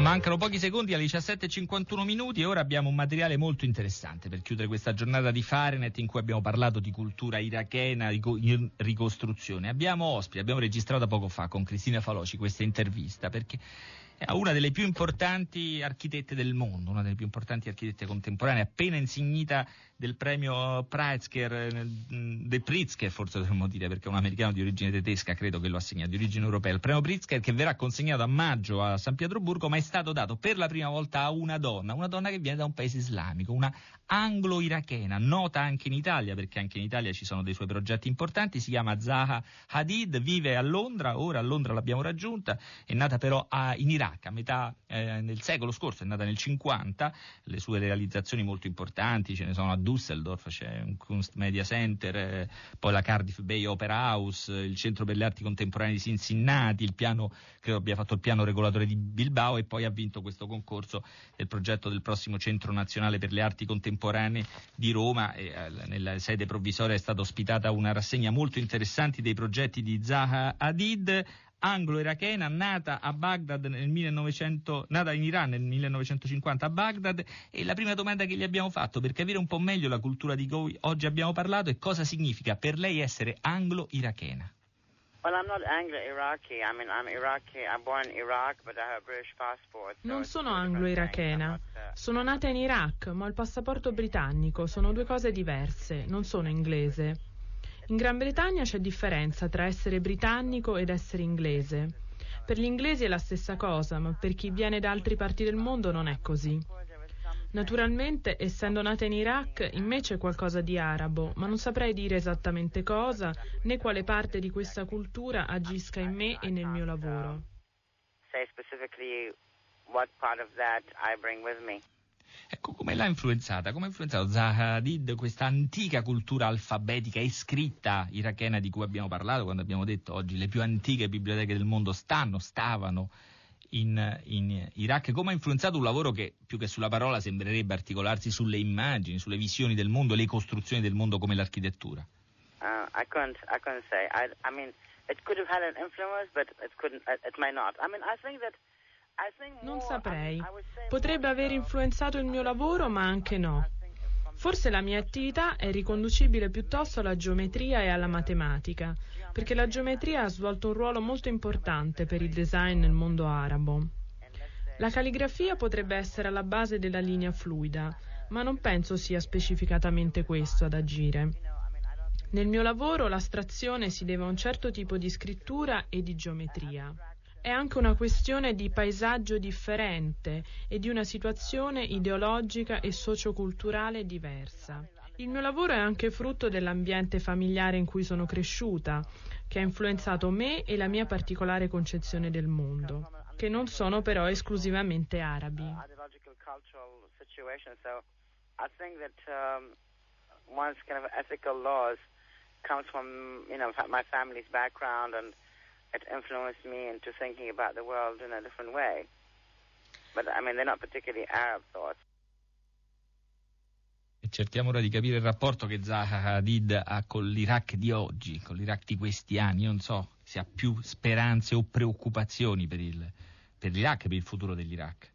Mancano pochi secondi alle 17.51 minuti e ora abbiamo un materiale molto interessante per chiudere questa giornata di Fahrenheit in cui abbiamo parlato di cultura irachena, ricostruzione. Abbiamo ospiti, abbiamo registrato poco fa con Cristina Faloci questa intervista perché una delle più importanti architette del mondo, una delle più importanti architette contemporanee, appena insignita del premio Pritzker, del Pritzker forse dovremmo dire perché è un americano di origine tedesca, credo che lo assegna, di origine europea, il premio Pritzker che verrà consegnato a maggio a San Pietroburgo, ma è stato dato per la prima volta a una donna, una donna che viene da un paese islamico, una anglo-irachena, nota anche in Italia, perché anche in Italia ci sono dei suoi progetti importanti, si chiama Zaha Hadid, vive a Londra, ora a Londra l'abbiamo raggiunta, è nata però a, in Iraq a metà eh, secolo scorso, è nata nel 50, le sue realizzazioni molto importanti, ce ne sono a Düsseldorf, c'è un Kunstmedia Center, eh, poi la Cardiff Bay Opera House, il Centro per le Arti Contemporanee di Cincinnati, il piano, credo abbia fatto il piano regolatore di Bilbao e poi ha vinto questo concorso del progetto del prossimo Centro Nazionale per le Arti contemporanee di Roma. E, eh, nella sede provvisoria è stata ospitata una rassegna molto interessante dei progetti di Zaha Hadid anglo-irachena, nata a Baghdad nel 1900, nata in Iran nel 1950 a Baghdad e la prima domanda che gli abbiamo fatto per capire un po' meglio la cultura di cui oggi abbiamo parlato è cosa significa per lei essere anglo-irachena. Non sono anglo-irachena. Sono nata in Iraq, ma ho il passaporto britannico. Sono due cose diverse. Non sono inglese. In Gran Bretagna c'è differenza tra essere britannico ed essere inglese. Per gli inglesi è la stessa cosa, ma per chi viene da altre parti del mondo non è così. Naturalmente, essendo nata in Iraq, in me c'è qualcosa di arabo, ma non saprei dire esattamente cosa, né quale parte di questa cultura agisca in me e nel mio lavoro. Ecco, come l'ha influenzata? Come ha influenzato Zaha Hadid questa antica cultura alfabetica e scritta irachena di cui abbiamo parlato quando abbiamo detto oggi le più antiche biblioteche del mondo stanno, stavano in, in, Iraq, come ha influenzato un lavoro che più che sulla parola sembrerebbe articolarsi sulle immagini, sulle visioni del mondo, le costruzioni del mondo come l'architettura? Uh, I couldn't, I couldn't say. I, I mean, it could have had an influence, but it couldn't, it may not. I mean, I think that non saprei. Potrebbe aver influenzato il mio lavoro, ma anche no. Forse la mia attività è riconducibile piuttosto alla geometria e alla matematica, perché la geometria ha svolto un ruolo molto importante per il design nel mondo arabo. La calligrafia potrebbe essere alla base della linea fluida, ma non penso sia specificatamente questo ad agire. Nel mio lavoro l'astrazione si deve a un certo tipo di scrittura e di geometria. È anche una questione di paesaggio differente e di una situazione ideologica e socioculturale diversa. Il mio lavoro è anche frutto dell'ambiente familiare in cui sono cresciuta, che ha influenzato me e la mia particolare concezione del mondo, che non sono però esclusivamente arabi. and it influenced me into thinking about the world in a different way. But I mean, they're not particularly Arab thoughts. Cerchiamo ora di capire il rapporto che Zaha Hadid ha con l'Iraq di oggi, con l'Iraq di questi anni. Io non so se ha più speranze o preoccupazioni per, il, per l'Iraq, per il futuro dell'Iraq.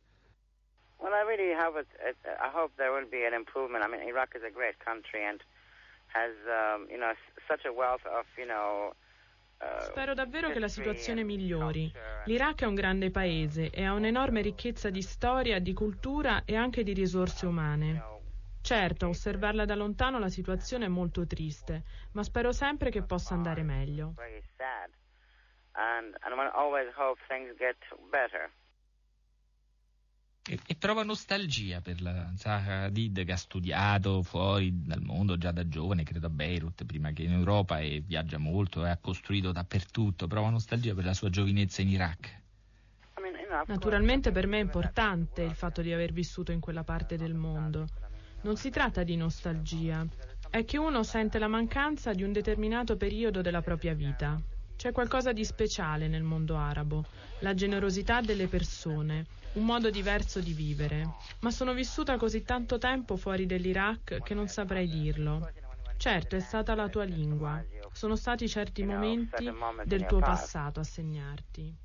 Well, I really hope, it, it, I hope there will be an improvement. I mean, Iraq is a great country and has, um, you know, such a wealth of, you know, Spero davvero che la situazione migliori. L'Iraq è un grande paese e ha un'enorme ricchezza di storia, di cultura e anche di risorse umane. Certo, osservarla da lontano la situazione è molto triste, ma spero sempre che possa andare meglio. And, and always hope things get better. E, e, prova nostalgia per la Zaha Hadid che ha studiato fuori dal mondo già da giovane, credo a Beirut, prima che in Europa, e viaggia molto e ha costruito dappertutto. Prova nostalgia per la sua giovinezza in Iraq. Naturalmente per me è importante il fatto di aver vissuto in quella parte del mondo. Non si tratta di nostalgia, è che uno sente la mancanza di un determinato periodo della propria vita. C'è qualcosa di speciale nel mondo arabo, la generosità delle persone, un modo diverso di vivere. Ma sono vissuta così tanto tempo fuori dell'Iraq che non saprei dirlo. Certo, è stata la tua lingua. Sono stati certi momenti del tuo passato a segnarti.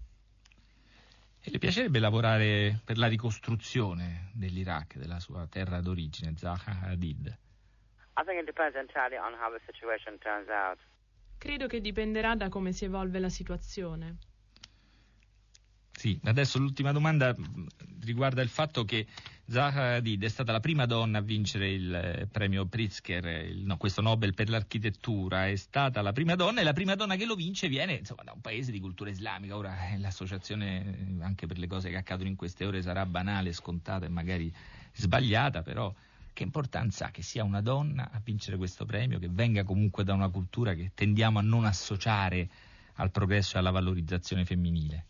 E le piacerebbe lavorare per la ricostruzione dell'Iraq, della sua terra d'origine, Zaha Hadid? Credo che dipenderà da come si evolve la situazione. Sì, adesso l'ultima domanda mm, riguarda il fatto che Zaha Hadid è stata la prima donna a vincere il eh, premio Pritzker, il, no, questo Nobel per l'architettura, è stata la prima donna e la prima donna che lo vince viene insomma, da un paese di cultura islamica. Ora eh, l'associazione, eh, anche per le cose che accadono in queste ore, sarà banale, scontata e magari sbagliata, però che importanza ha che sia una donna a vincere questo premio, che venga comunque da una cultura che tendiamo a non associare al progresso e alla valorizzazione femminile?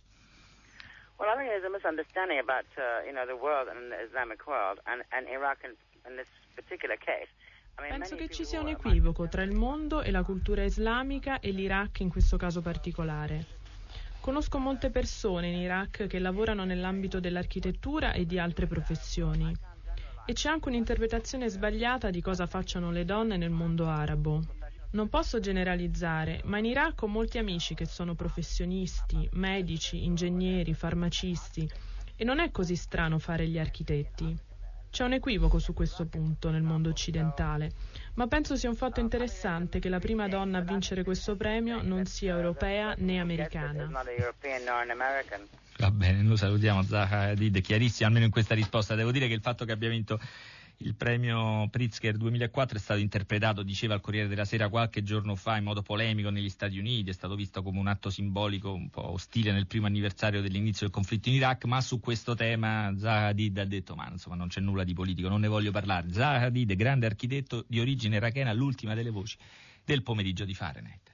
Well, I think there's a misunderstanding about uh, you know the world and the Islamic world and, and Iraq in, in this particular case. Penso che ci sia un equivoco tra il mondo e la cultura islamica e l'Iraq in questo caso particolare. Conosco molte persone in Iraq che lavorano nell'ambito dell'architettura e di altre professioni. E c'è anche un'interpretazione sbagliata di cosa facciano le donne nel mondo arabo. Non posso generalizzare, ma in Iraq ho molti amici che sono professionisti, medici, ingegneri, farmacisti e non è così strano fare gli architetti. C'è un equivoco su questo punto nel mondo occidentale, ma penso sia un fatto interessante che la prima donna a vincere questo premio non sia europea né americana. Va bene, noi salutiamo Zaha Hadid, chiarissimo almeno in questa risposta. Devo dire che il fatto che abbia vinto il premio Pritzker 2004 è stato interpretato, diceva il Corriere della Sera qualche giorno fa, in modo polemico negli Stati Uniti, è stato visto come un atto simbolico un po' ostile nel primo anniversario dell'inizio del conflitto in Iraq, ma su questo tema Zaha Hadid ha detto ma insomma non c'è nulla di politico, non ne voglio parlare. Zaha Hadid, grande architetto di origine irachena, l'ultima delle voci del pomeriggio di Fahrenheit.